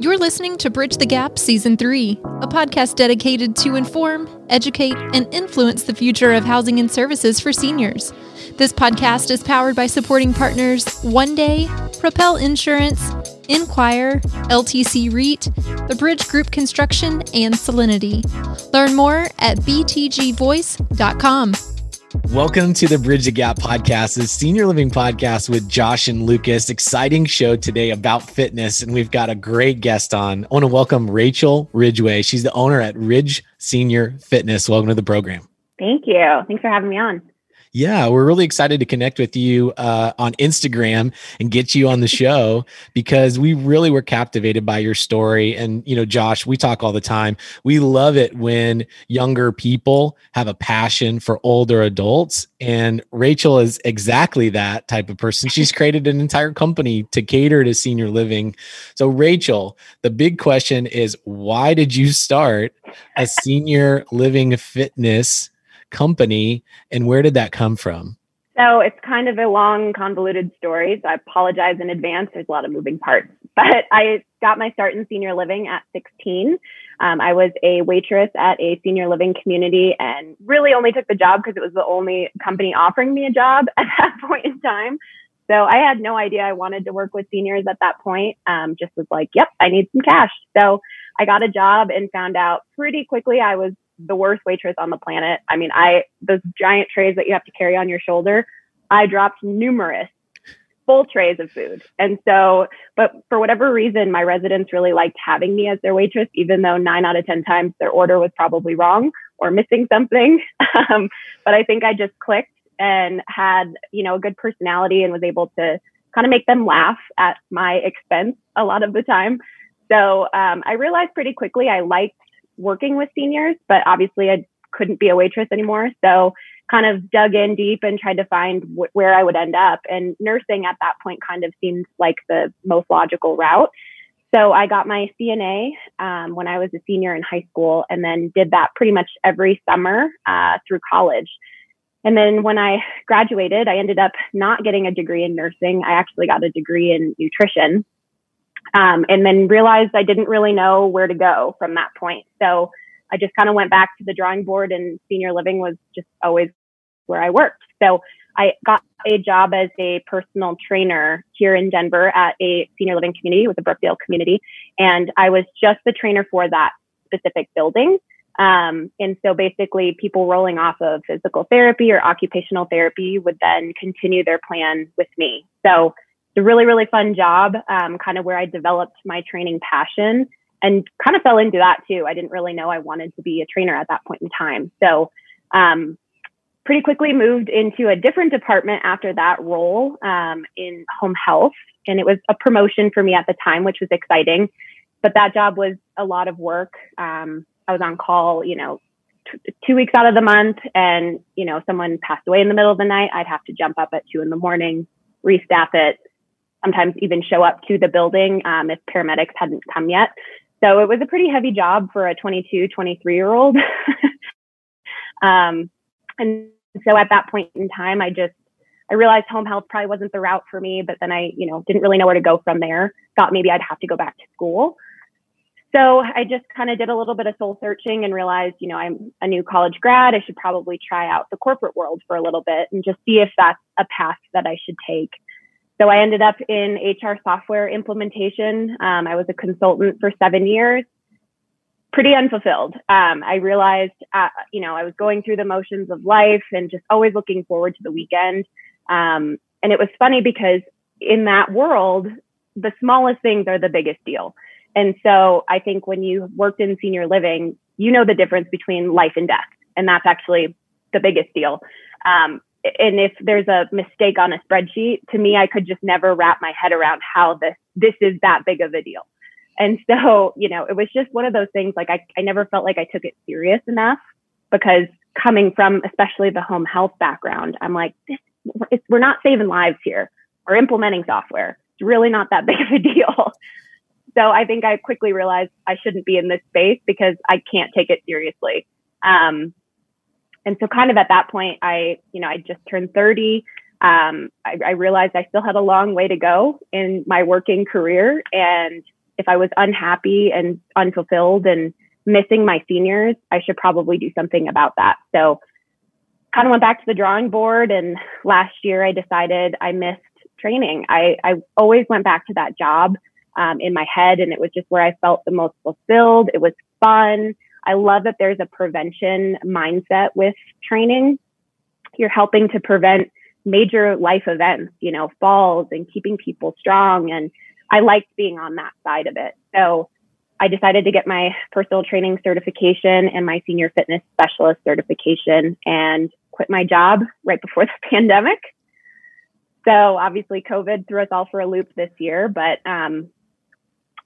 You're listening to Bridge the Gap Season 3, a podcast dedicated to inform, educate, and influence the future of housing and services for seniors. This podcast is powered by supporting partners One Day, Propel Insurance, Enquire, LTC REIT, The Bridge Group Construction, and Solinity. Learn more at btgvoice.com. Welcome to the Bridge the Gap podcast, the senior living podcast with Josh and Lucas. Exciting show today about fitness, and we've got a great guest on. I want to welcome Rachel Ridgeway. She's the owner at Ridge Senior Fitness. Welcome to the program. Thank you. Thanks for having me on. Yeah, we're really excited to connect with you uh, on Instagram and get you on the show because we really were captivated by your story. And, you know, Josh, we talk all the time. We love it when younger people have a passion for older adults. And Rachel is exactly that type of person. She's created an entire company to cater to senior living. So, Rachel, the big question is why did you start a senior living fitness? Company and where did that come from? So it's kind of a long, convoluted story. So I apologize in advance. There's a lot of moving parts. But I got my start in senior living at 16. Um, I was a waitress at a senior living community and really only took the job because it was the only company offering me a job at that point in time. So I had no idea I wanted to work with seniors at that point. Um, just was like, yep, I need some cash. So I got a job and found out pretty quickly I was the worst waitress on the planet. I mean, I those giant trays that you have to carry on your shoulder, I dropped numerous full trays of food. And so, but for whatever reason, my residents really liked having me as their waitress, even though nine out of 10 times their order was probably wrong or missing something. Um, but I think I just clicked and had, you know, a good personality and was able to kind of make them laugh at my expense a lot of the time. So um, I realized pretty quickly I liked working with seniors, but obviously I couldn't be a waitress anymore. So kind of dug in deep and tried to find wh- where I would end up. And nursing at that point kind of seemed like the most logical route. So I got my CNA um, when I was a senior in high school, and then did that pretty much every summer uh, through college. And then when I graduated, I ended up not getting a degree in nursing. I actually got a degree in nutrition um, and then realized I didn't really know where to go from that point. So I just kind of went back to the drawing board and senior living was just always where I worked. So I got a job as a personal trainer here in Denver at a senior living community with the Brookdale community. And I was just the trainer for that specific building. Um, and so basically people rolling off of physical therapy or occupational therapy would then continue their plan with me. So a really, really fun job, um, kind of where I developed my training passion and kind of fell into that too. I didn't really know I wanted to be a trainer at that point in time. So, um, pretty quickly moved into a different department after that role um, in home health. And it was a promotion for me at the time, which was exciting. But that job was a lot of work. Um, I was on call, you know, t- two weeks out of the month. And, you know, someone passed away in the middle of the night. I'd have to jump up at two in the morning, restaff it, sometimes even show up to the building um, if paramedics hadn't come yet. So it was a pretty heavy job for a 22, 23 year old. um, and so at that point in time, I just, I realized home health probably wasn't the route for me, but then I, you know, didn't really know where to go from there. Thought maybe I'd have to go back to school. So I just kind of did a little bit of soul searching and realized, you know, I'm a new college grad. I should probably try out the corporate world for a little bit and just see if that's a path that I should take. So I ended up in HR software implementation. Um, I was a consultant for seven years, pretty unfulfilled. Um, I realized, uh, you know, I was going through the motions of life and just always looking forward to the weekend. Um, and it was funny because in that world, the smallest things are the biggest deal. And so I think when you worked in senior living, you know the difference between life and death. And that's actually the biggest deal. Um, and if there's a mistake on a spreadsheet, to me, I could just never wrap my head around how this this is that big of a deal. And so, you know, it was just one of those things. Like I, I never felt like I took it serious enough because coming from especially the home health background, I'm like, this, we're not saving lives here. We're implementing software. It's really not that big of a deal. So I think I quickly realized I shouldn't be in this space because I can't take it seriously. Um, and so kind of at that point, I, you know, I just turned 30. Um, I, I, realized I still had a long way to go in my working career and if I was unhappy and unfulfilled and missing my seniors, I should probably do something about that. So kind of went back to the drawing board and last year I decided I missed training. I, I always went back to that job um, in my head and it was just where I felt the most fulfilled. It was fun. I love that there's a prevention mindset with training. You're helping to prevent major life events, you know, falls and keeping people strong. And I liked being on that side of it. So I decided to get my personal training certification and my senior fitness specialist certification and quit my job right before the pandemic. So obviously COVID threw us all for a loop this year, but um,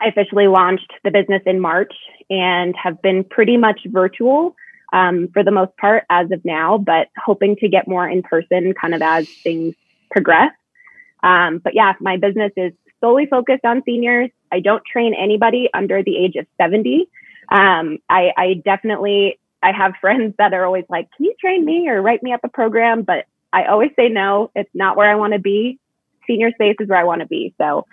I officially launched the business in March and have been pretty much virtual um, for the most part as of now, but hoping to get more in person kind of as things progress. Um, but yeah, my business is solely focused on seniors. I don't train anybody under the age of 70. Um, I, I definitely, I have friends that are always like, can you train me or write me up a program? But I always say no, it's not where I want to be. Senior space is where I want to be. So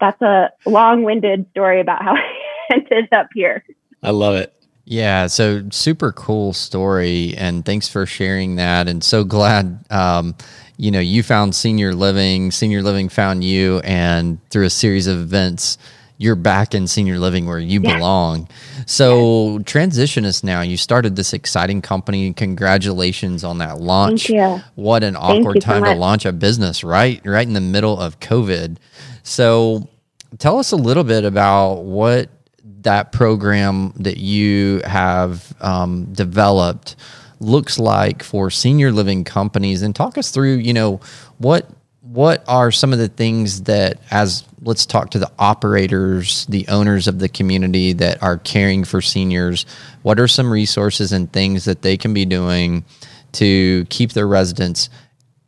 that's a long winded story about how I ended up here. I love it. Yeah, so super cool story, and thanks for sharing that. And so glad, um, you know, you found senior living, senior living found you, and through a series of events, you're back in senior living where you yeah. belong. So yeah. transition us now. You started this exciting company. Congratulations on that launch. What an awkward time so to launch a business, right? Right in the middle of COVID. So tell us a little bit about what that program that you have um, developed looks like for senior living companies. And talk us through you know what what are some of the things that as let's talk to the operators the owners of the community that are caring for seniors. What are some resources and things that they can be doing to keep their residents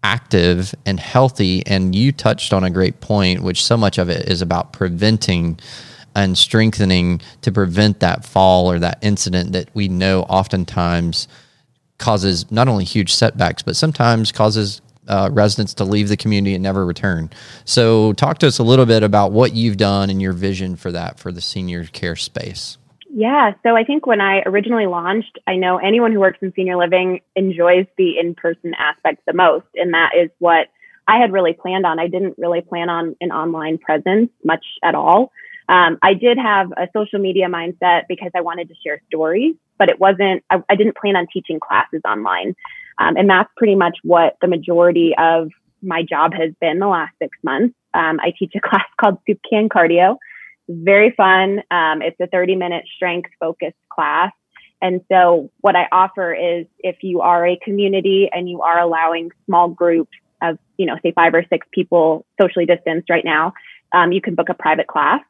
active and healthy and you touched on a great point which so much of it is about preventing and strengthening to prevent that fall or that incident that we know oftentimes causes not only huge setbacks, but sometimes causes uh, residents to leave the community and never return. So, talk to us a little bit about what you've done and your vision for that for the senior care space. Yeah, so I think when I originally launched, I know anyone who works in senior living enjoys the in person aspect the most. And that is what I had really planned on. I didn't really plan on an online presence much at all. Um, I did have a social media mindset because I wanted to share stories, but it wasn't, I, I didn't plan on teaching classes online. Um, and that's pretty much what the majority of my job has been the last six months. Um, I teach a class called Soup Can Cardio. Very fun. Um, it's a 30 minute strength focused class. And so what I offer is if you are a community and you are allowing small groups of, you know, say five or six people socially distanced right now, um, you can book a private class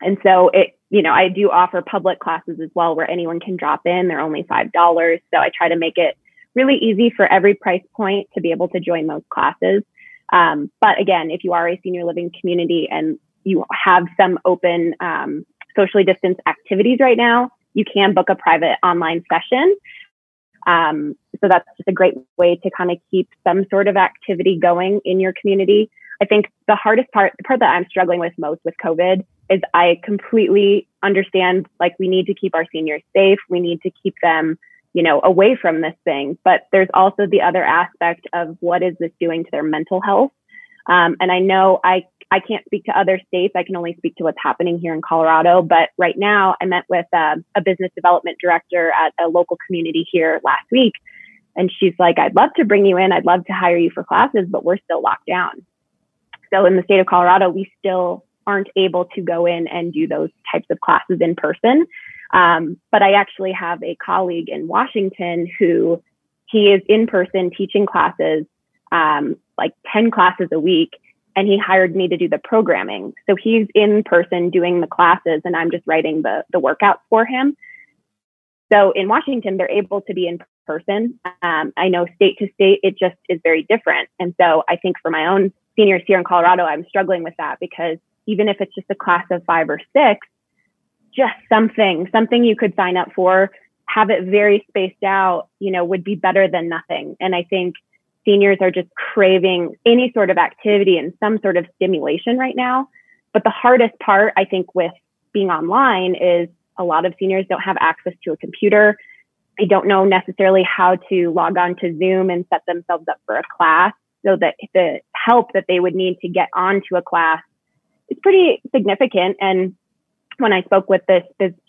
and so it, you know, I do offer public classes as well where anyone can drop in. They're only $5. So I try to make it really easy for every price point to be able to join those classes. Um, but again, if you are a senior living community and you have some open um, socially distanced activities right now, you can book a private online session. Um, so that's just a great way to kind of keep some sort of activity going in your community. I think the hardest part, the part that I'm struggling with most with COVID is I completely understand like we need to keep our seniors safe. We need to keep them, you know, away from this thing. But there's also the other aspect of what is this doing to their mental health. Um, and I know I I can't speak to other states. I can only speak to what's happening here in Colorado. But right now, I met with uh, a business development director at a local community here last week. And she's like, I'd love to bring you in. I'd love to hire you for classes, but we're still locked down. So in the state of Colorado, we still aren't able to go in and do those types of classes in person. Um, but I actually have a colleague in Washington who he is in person teaching classes, um, like 10 classes a week. And he hired me to do the programming. So he's in person doing the classes and I'm just writing the, the workouts for him. So in Washington, they're able to be in person. Um, I know state to state, it just is very different. And so I think for my own seniors here in Colorado, I'm struggling with that because even if it's just a class of five or six, just something, something you could sign up for, have it very spaced out, you know, would be better than nothing. And I think seniors are just craving any sort of activity and some sort of stimulation right now. but the hardest part, I think, with being online is a lot of seniors don't have access to a computer. They don't know necessarily how to log on to Zoom and set themselves up for a class. So that the help that they would need to get onto a class is pretty significant. And when I spoke with this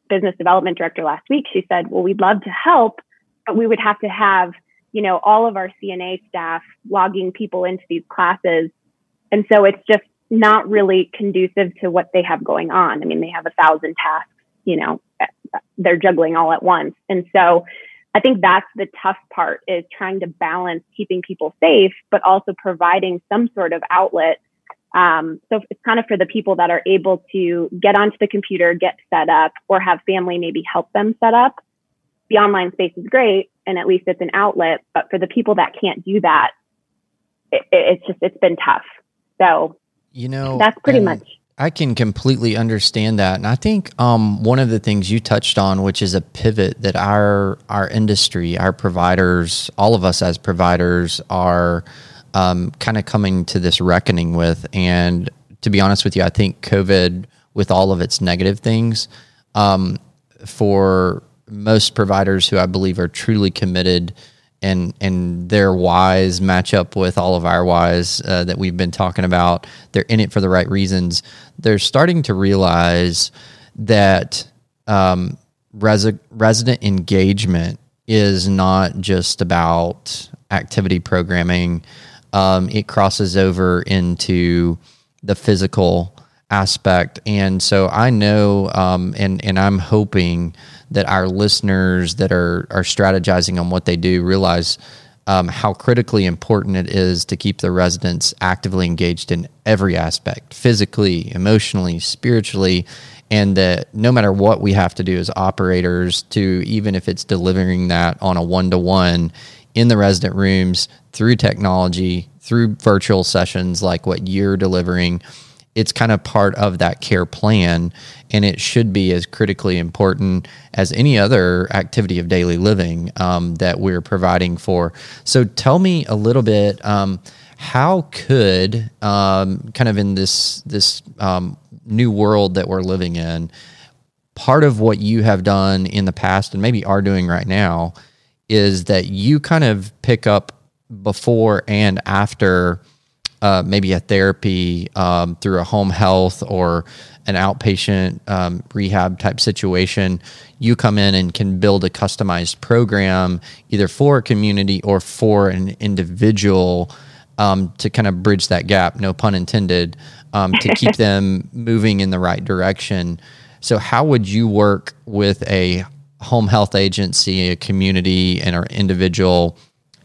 business development director last week, she said, well, we'd love to help, but we would have to have, you know, all of our CNA staff logging people into these classes. And so it's just not really conducive to what they have going on. I mean, they have a thousand tasks, you know, they're juggling all at once. And so I think that's the tough part is trying to balance keeping people safe, but also providing some sort of outlet. Um, so it's kind of for the people that are able to get onto the computer, get set up, or have family maybe help them set up. The online space is great, and at least it's an outlet. But for the people that can't do that, it, it's just it's been tough. So you know that's pretty much I can completely understand that, and I think um, one of the things you touched on, which is a pivot that our our industry, our providers, all of us as providers, are um, kind of coming to this reckoning with. And to be honest with you, I think COVID, with all of its negative things, um, for most providers who I believe are truly committed and and their whys match up with all of our whys uh, that we've been talking about. They're in it for the right reasons. They're starting to realize that um, res- resident engagement is not just about activity programming. Um, it crosses over into the physical aspect, and so I know, um, and and I'm hoping that our listeners that are are strategizing on what they do realize um, how critically important it is to keep the residents actively engaged in every aspect physically emotionally spiritually and that no matter what we have to do as operators to even if it's delivering that on a one-to-one in the resident rooms through technology through virtual sessions like what you're delivering it's kind of part of that care plan and it should be as critically important as any other activity of daily living um, that we're providing for. So tell me a little bit um, how could um, kind of in this this um, new world that we're living in part of what you have done in the past and maybe are doing right now is that you kind of pick up before and after uh, maybe a therapy um, through a home health or an outpatient um, rehab type situation, you come in and can build a customized program either for a community or for an individual um, to kind of bridge that gap, no pun intended, um, to keep them moving in the right direction. So, how would you work with a home health agency, a community, and an individual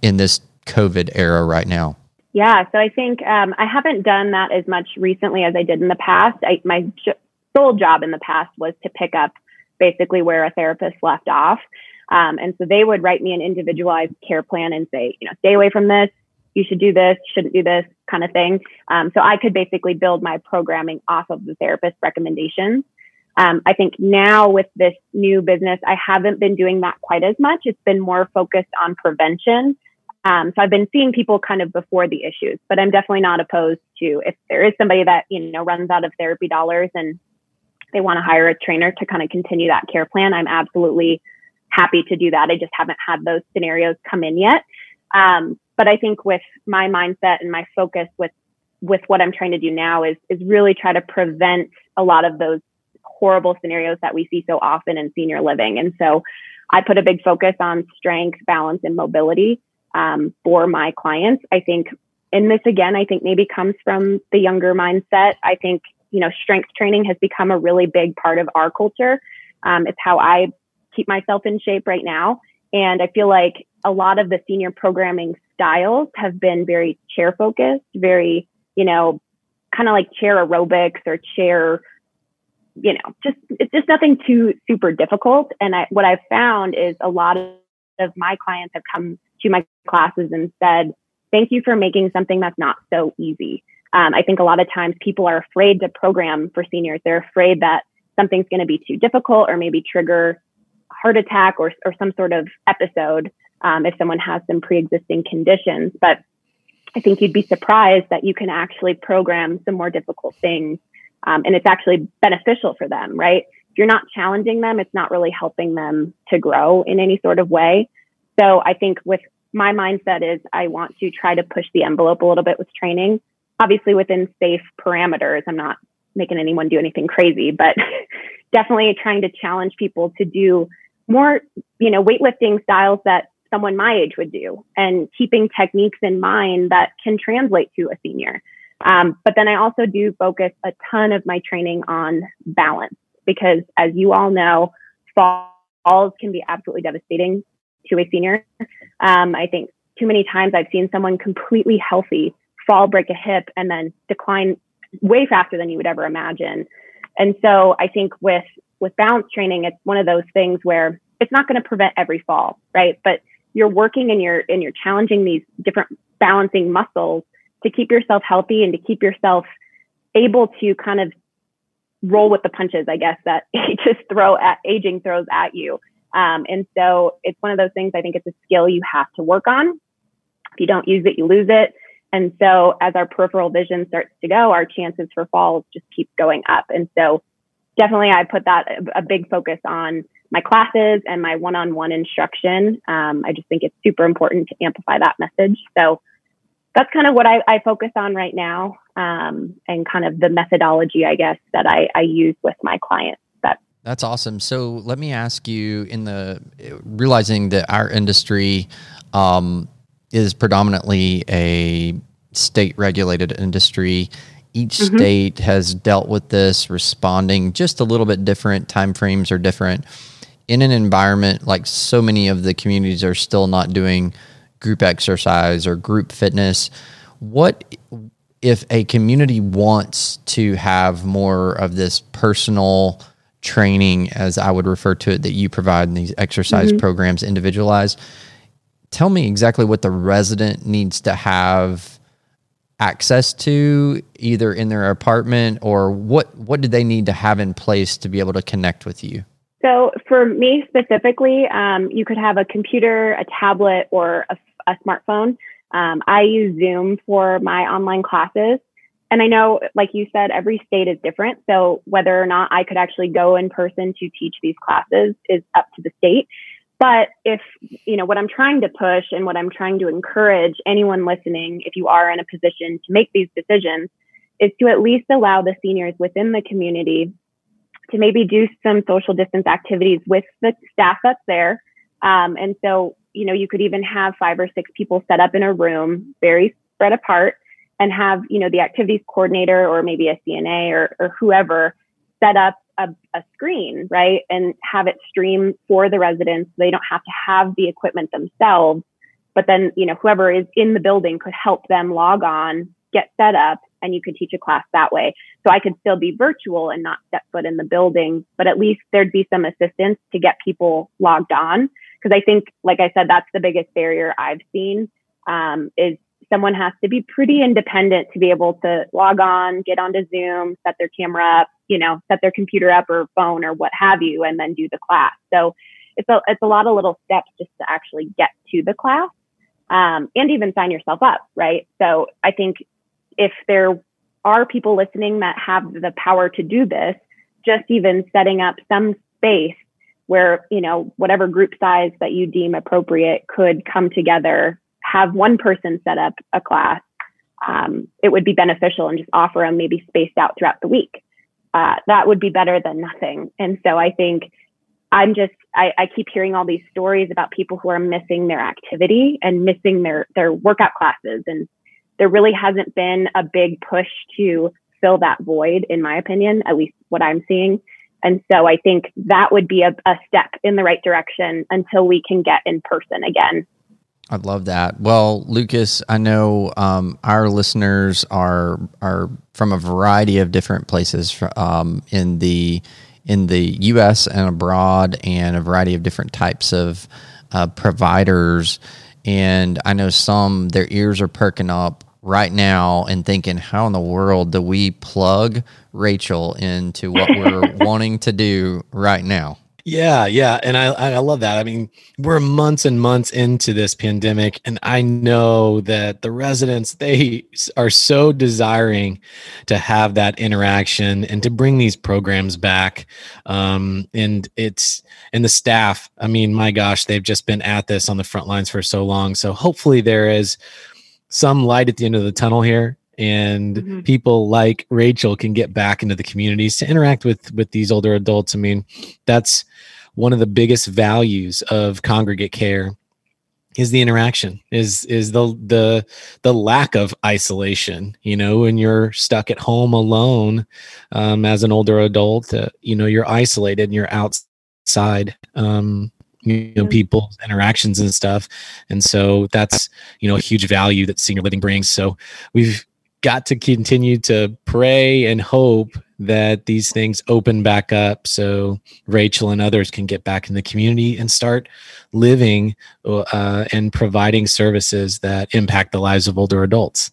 in this COVID era right now? Yeah, so I think um, I haven't done that as much recently as I did in the past. I, my sole job in the past was to pick up basically where a therapist left off. Um, and so they would write me an individualized care plan and say, you know, stay away from this. You should do this, shouldn't do this kind of thing. Um, so I could basically build my programming off of the therapist recommendations. Um, I think now with this new business, I haven't been doing that quite as much. It's been more focused on prevention um, so I've been seeing people kind of before the issues, but I'm definitely not opposed to if there is somebody that, you know, runs out of therapy dollars and they want to hire a trainer to kind of continue that care plan. I'm absolutely happy to do that. I just haven't had those scenarios come in yet. Um, but I think with my mindset and my focus with with what I'm trying to do now is is really try to prevent a lot of those horrible scenarios that we see so often in senior living. And so I put a big focus on strength, balance, and mobility um, for my clients. I think, and this again, I think maybe comes from the younger mindset. I think, you know, strength training has become a really big part of our culture. Um, it's how I keep myself in shape right now. And I feel like a lot of the senior programming styles have been very chair focused, very, you know, kind of like chair aerobics or chair, you know, just, it's just nothing too super difficult. And I, what I've found is a lot of my clients have come to my classes and said, thank you for making something that's not so easy. Um, I think a lot of times people are afraid to program for seniors. They're afraid that something's going to be too difficult or maybe trigger heart attack or, or some sort of episode um, if someone has some pre-existing conditions. But I think you'd be surprised that you can actually program some more difficult things Um, and it's actually beneficial for them, right? If you're not challenging them, it's not really helping them to grow in any sort of way. So I think with my mindset is I want to try to push the envelope a little bit with training, obviously within safe parameters. I'm not making anyone do anything crazy, but definitely trying to challenge people to do more, you know, weightlifting styles that someone my age would do and keeping techniques in mind that can translate to a senior. Um, but then I also do focus a ton of my training on balance because as you all know, falls can be absolutely devastating to a senior. Um, I think too many times I've seen someone completely healthy fall, break a hip, and then decline way faster than you would ever imagine. And so I think with with balance training, it's one of those things where it's not going to prevent every fall, right? But you're working and you're and you're challenging these different balancing muscles to keep yourself healthy and to keep yourself able to kind of roll with the punches, I guess, that just throw at aging throws at you. Um, and so it's one of those things I think it's a skill you have to work on. If you don't use it, you lose it. And so as our peripheral vision starts to go, our chances for falls just keep going up. And so definitely I put that a, big focus on my classes and my one-on-one instruction. Um, I just think it's super important to amplify that message. So that's kind of what I, I focus on right now, um, and kind of the methodology, I guess, that I, I use with my clients. That that's awesome. So let me ask you: in the realizing that our industry um, is predominantly a state-regulated industry each mm-hmm. state has dealt with this responding just a little bit different time frames are different in an environment like so many of the communities are still not doing group exercise or group fitness, what if a community wants to have more of this personal training, as I would refer to it, that you provide in these exercise mm-hmm. programs individualized? Tell me exactly what the resident needs to have access to either in their apartment or what what do they need to have in place to be able to connect with you so for me specifically, um, you could have a computer, a tablet, or a, a smartphone. Um, I use Zoom for my online classes. And I know, like you said, every state is different. So whether or not I could actually go in person to teach these classes is up to the state. But if, you know, what I'm trying to push and what I'm trying to encourage anyone listening, if you are in a position to make these decisions, is to at least allow the seniors within the community to maybe do some social distance activities with the staff that's there. Um, and so, you know, you could even have five or six people set up in a room, very spread apart, and have, you know, the activities coordinator or maybe a CNA or, or whoever set up a, a screen, right? And have it stream for the residents. They don't have to have the equipment themselves, but then, you know, whoever is in the building could help them log on, get set up, and you could teach a class that way. So I could still be virtual and not step foot in the building, but at least there'd be some assistance to get people logged on. Cause I think, like I said, that's the biggest barrier I've seen, um, is someone has to be pretty independent to be able to log on, get onto Zoom, set their camera up, you know, set their computer up or phone or what have you, and then do the class. So it's a, it's a lot of little steps just to actually get to the class. Um, and even sign yourself up, right? So I think if there are people listening that have the power to do this, just even setting up some space where, you know, whatever group size that you deem appropriate could come together, have one person set up a class, um, it would be beneficial and just offer them maybe spaced out throughout the week. Uh, that would be better than nothing. And so I think I'm just I, I, keep hearing all these stories about people who are missing their activity and missing their their workout classes and there really hasn't been a big push to fill that void, in my opinion, at least what I'm seeing. And so I think that would be a, a step in the right direction until we can get in person again. I love that. Well, Lucas, I know um, our listeners are are from a variety of different places um, in the in the U.S. and abroad, and a variety of different types of uh, providers. And I know some their ears are perking up right now and thinking, how in the world do we plug Rachel into what we're wanting to do right now? Yeah, yeah, and I I love that. I mean, we're months and months into this pandemic, and I know that the residents they are so desiring to have that interaction and to bring these programs back. Um, and it's and the staff. I mean, my gosh, they've just been at this on the front lines for so long. So hopefully there is some light at the end of the tunnel here and mm-hmm. people like Rachel can get back into the communities to interact with with these older adults. I mean, that's one of the biggest values of congregate care is the interaction is is the the the lack of isolation you know when you're stuck at home alone um, as an older adult uh, you know you're isolated and you're outside um, you know people's interactions and stuff. And so that's you know a huge value that senior living brings. So we've got to continue to pray and hope that these things open back up so Rachel and others can get back in the community and start living uh, and providing services that impact the lives of older adults.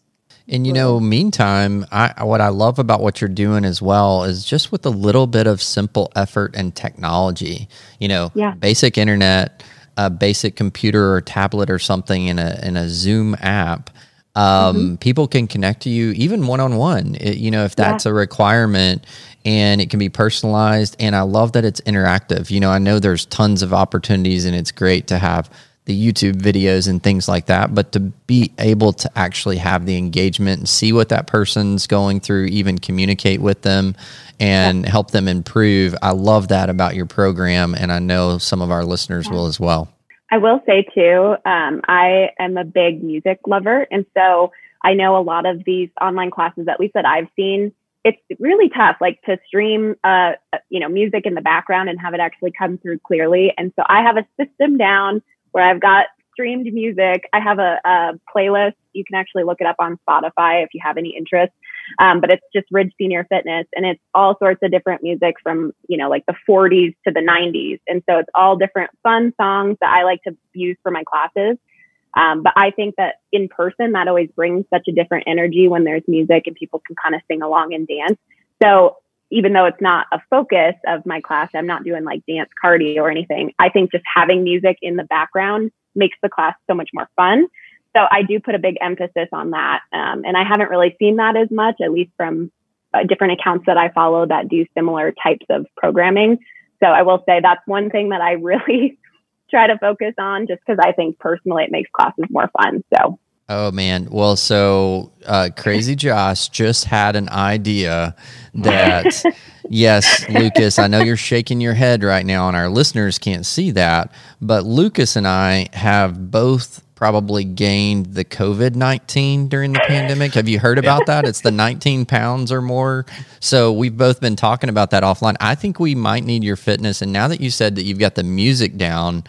And you know, meantime, I what I love about what you're doing as well is just with a little bit of simple effort and technology. You know, yeah. basic internet, a basic computer or tablet or something in a in a Zoom app um, mm-hmm. people can connect to you even one on one. You know, if that's yeah. a requirement and it can be personalized. And I love that it's interactive. You know, I know there's tons of opportunities and it's great to have the YouTube videos and things like that, but to be able to actually have the engagement and see what that person's going through, even communicate with them and yeah. help them improve. I love that about your program. And I know some of our listeners yeah. will as well. I will say too, um, I am a big music lover. And so I know a lot of these online classes, at least that I've seen, it's really tough, like to stream, uh, you know, music in the background and have it actually come through clearly. And so I have a system down where I've got streamed music. I have a, a playlist. You can actually look it up on Spotify if you have any interest. Um, but it's just Ridge Senior Fitness and it's all sorts of different music from, you know, like the 40s to the 90s. And so it's all different fun songs that I like to use for my classes. Um, but I think that in person, that always brings such a different energy when there's music and people can kind of sing along and dance. So even though it's not a focus of my class, I'm not doing like dance cardio or anything. I think just having music in the background makes the class so much more fun so I do put a big emphasis on that. Um, and I haven't really seen that as much, at least from uh, different accounts that I follow that do similar types of programming. So I will say that's one thing that I really try to focus on just because I think personally it makes classes more fun. So. Oh man. Well, so uh, Crazy Josh just had an idea that, yes, Lucas, I know you're shaking your head right now, and our listeners can't see that, but Lucas and I have both probably gained the COVID 19 during the pandemic. Have you heard about that? It's the 19 pounds or more. So we've both been talking about that offline. I think we might need your fitness. And now that you said that you've got the music down,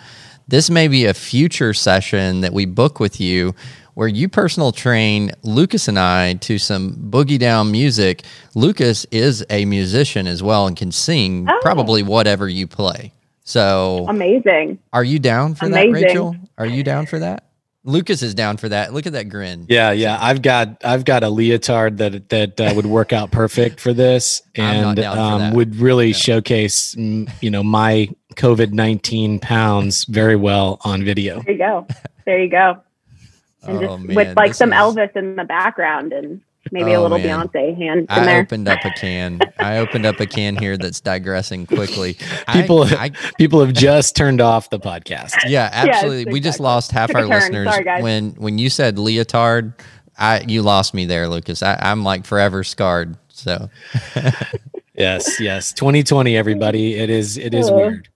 this may be a future session that we book with you where you personal train Lucas and I to some boogie down music. Lucas is a musician as well and can sing oh. probably whatever you play. So amazing. Are you down for amazing. that, Rachel? Are you down for that? Lucas is down for that. Look at that grin. Yeah, yeah. I've got I've got a leotard that that uh, would work out perfect for this, and um, would really yeah. showcase mm, you know my COVID nineteen pounds very well on video. There you go. There you go. And oh, just man, with like some is... Elvis in the background and maybe oh, a little man. Beyonce hand. I there. opened up a can. I opened up a can here that's digressing quickly. People, I, I, people have just turned off the podcast. Yeah, absolutely. Yes, we just lost half Took our listeners Sorry, when when you said leotard. I you lost me there, Lucas. I, I'm like forever scarred. So. yes, yes. 2020, everybody. It is. It is weird.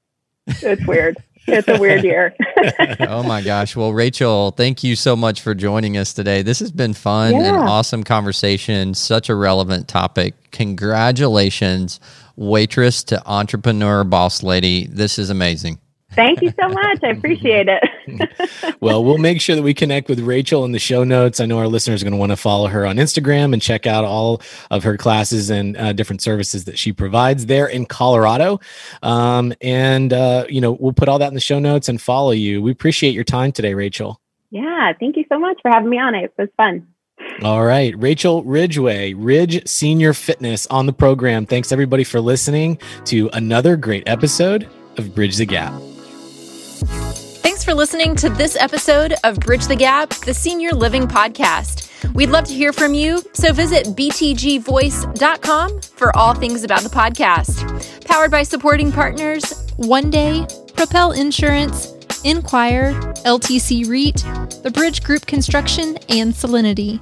It's weird it's a weird year. oh my gosh. Well, Rachel, thank you so much for joining us today. This has been fun yeah. and awesome conversation. Such a relevant topic. Congratulations, waitress to entrepreneur boss lady. This is amazing. Thank you so much. I appreciate it. well, we'll make sure that we connect with Rachel in the show notes. I know our listeners are going to want to follow her on Instagram and check out all of her classes and uh, different services that she provides there in Colorado. Um, and, uh, you know, we'll put all that in the show notes and follow you. We appreciate your time today, Rachel. Yeah. Thank you so much for having me on it. It was fun. All right. Rachel Ridgeway, Ridge Senior Fitness on the program. Thanks everybody for listening to another great episode of Bridge the Gap. Thanks for listening to this episode of Bridge the Gap, the Senior Living Podcast. We'd love to hear from you, so visit btgvoice.com for all things about the podcast. Powered by supporting partners One Day, Propel Insurance, Enquire, LTC REIT, the Bridge Group Construction, and Solinity.